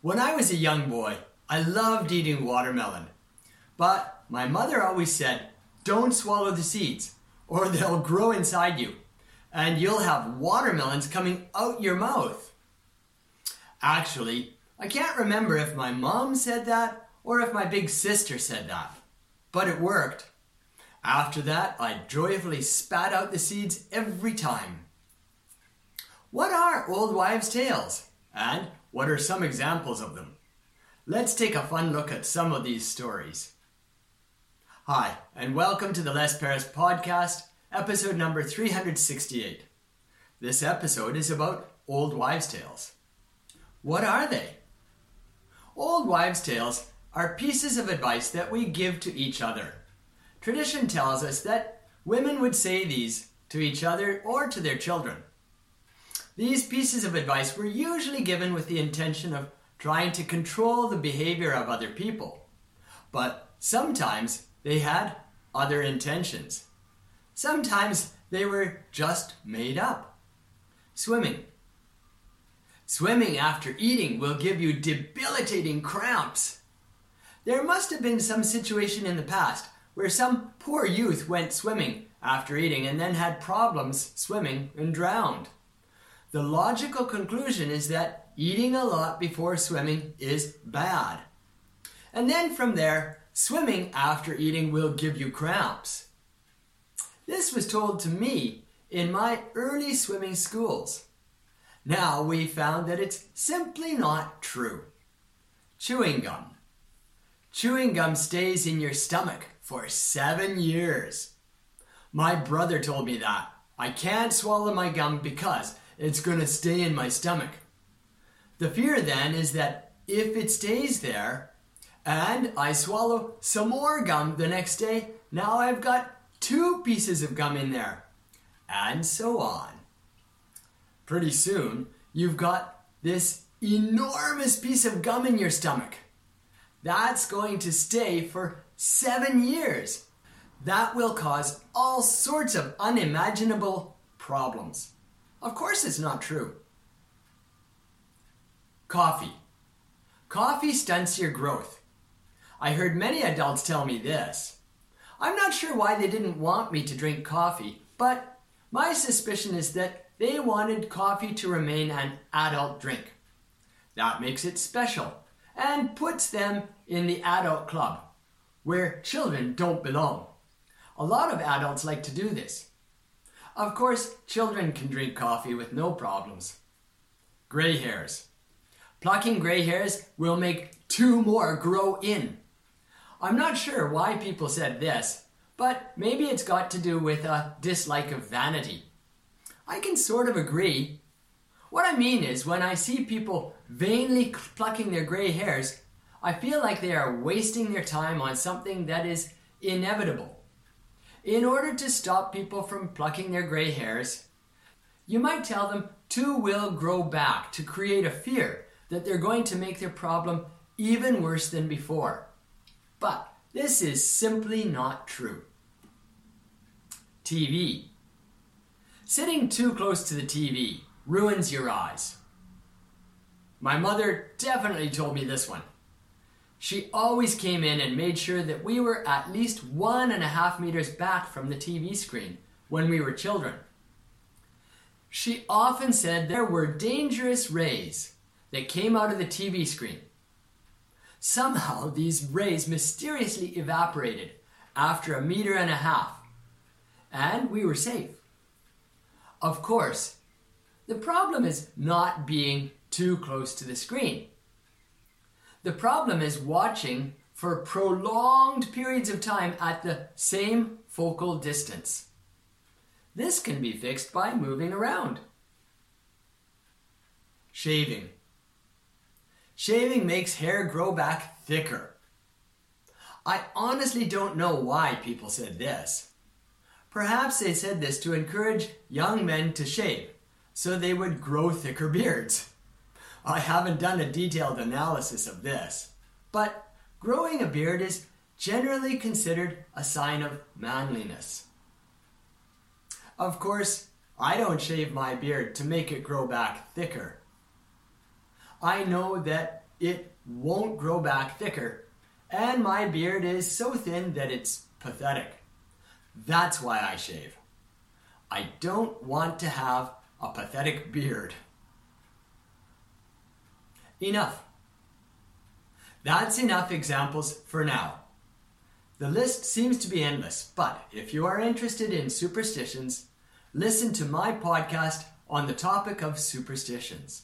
When I was a young boy, I loved eating watermelon. But my mother always said, don't swallow the seeds, or they'll grow inside you, and you'll have watermelons coming out your mouth. Actually, I can't remember if my mom said that or if my big sister said that, but it worked. After that, I joyfully spat out the seeds every time. What are old wives' tales? And what are some examples of them? Let's take a fun look at some of these stories. Hi, and welcome to the Les Perras podcast, episode number 368. This episode is about old wives' tales. What are they? Old wives' tales are pieces of advice that we give to each other. Tradition tells us that women would say these to each other or to their children. These pieces of advice were usually given with the intention of trying to control the behavior of other people. But sometimes they had other intentions. Sometimes they were just made up. Swimming. Swimming after eating will give you debilitating cramps. There must have been some situation in the past where some poor youth went swimming after eating and then had problems swimming and drowned. The logical conclusion is that eating a lot before swimming is bad. And then from there, swimming after eating will give you cramps. This was told to me in my early swimming schools. Now we found that it's simply not true. Chewing gum. Chewing gum stays in your stomach for seven years. My brother told me that. I can't swallow my gum because it's going to stay in my stomach. The fear then is that if it stays there and I swallow some more gum the next day, now I've got two pieces of gum in there. And so on. Pretty soon, you've got this enormous piece of gum in your stomach. That's going to stay for seven years. That will cause all sorts of unimaginable problems. Of course, it's not true. Coffee. Coffee stunts your growth. I heard many adults tell me this. I'm not sure why they didn't want me to drink coffee, but my suspicion is that they wanted coffee to remain an adult drink. That makes it special and puts them in the adult club where children don't belong. A lot of adults like to do this. Of course, children can drink coffee with no problems. Grey hairs. Plucking grey hairs will make two more grow in. I'm not sure why people said this, but maybe it's got to do with a dislike of vanity. I can sort of agree. What I mean is, when I see people vainly plucking their grey hairs, I feel like they are wasting their time on something that is inevitable. In order to stop people from plucking their gray hairs, you might tell them two will grow back to create a fear that they're going to make their problem even worse than before. But this is simply not true. TV. Sitting too close to the TV ruins your eyes. My mother definitely told me this one. She always came in and made sure that we were at least one and a half meters back from the TV screen when we were children. She often said there were dangerous rays that came out of the TV screen. Somehow, these rays mysteriously evaporated after a meter and a half, and we were safe. Of course, the problem is not being too close to the screen. The problem is watching for prolonged periods of time at the same focal distance. This can be fixed by moving around. Shaving. Shaving makes hair grow back thicker. I honestly don't know why people said this. Perhaps they said this to encourage young men to shave so they would grow thicker beards. I haven't done a detailed analysis of this, but growing a beard is generally considered a sign of manliness. Of course, I don't shave my beard to make it grow back thicker. I know that it won't grow back thicker, and my beard is so thin that it's pathetic. That's why I shave. I don't want to have a pathetic beard. Enough. That's enough examples for now. The list seems to be endless, but if you are interested in superstitions, listen to my podcast on the topic of superstitions.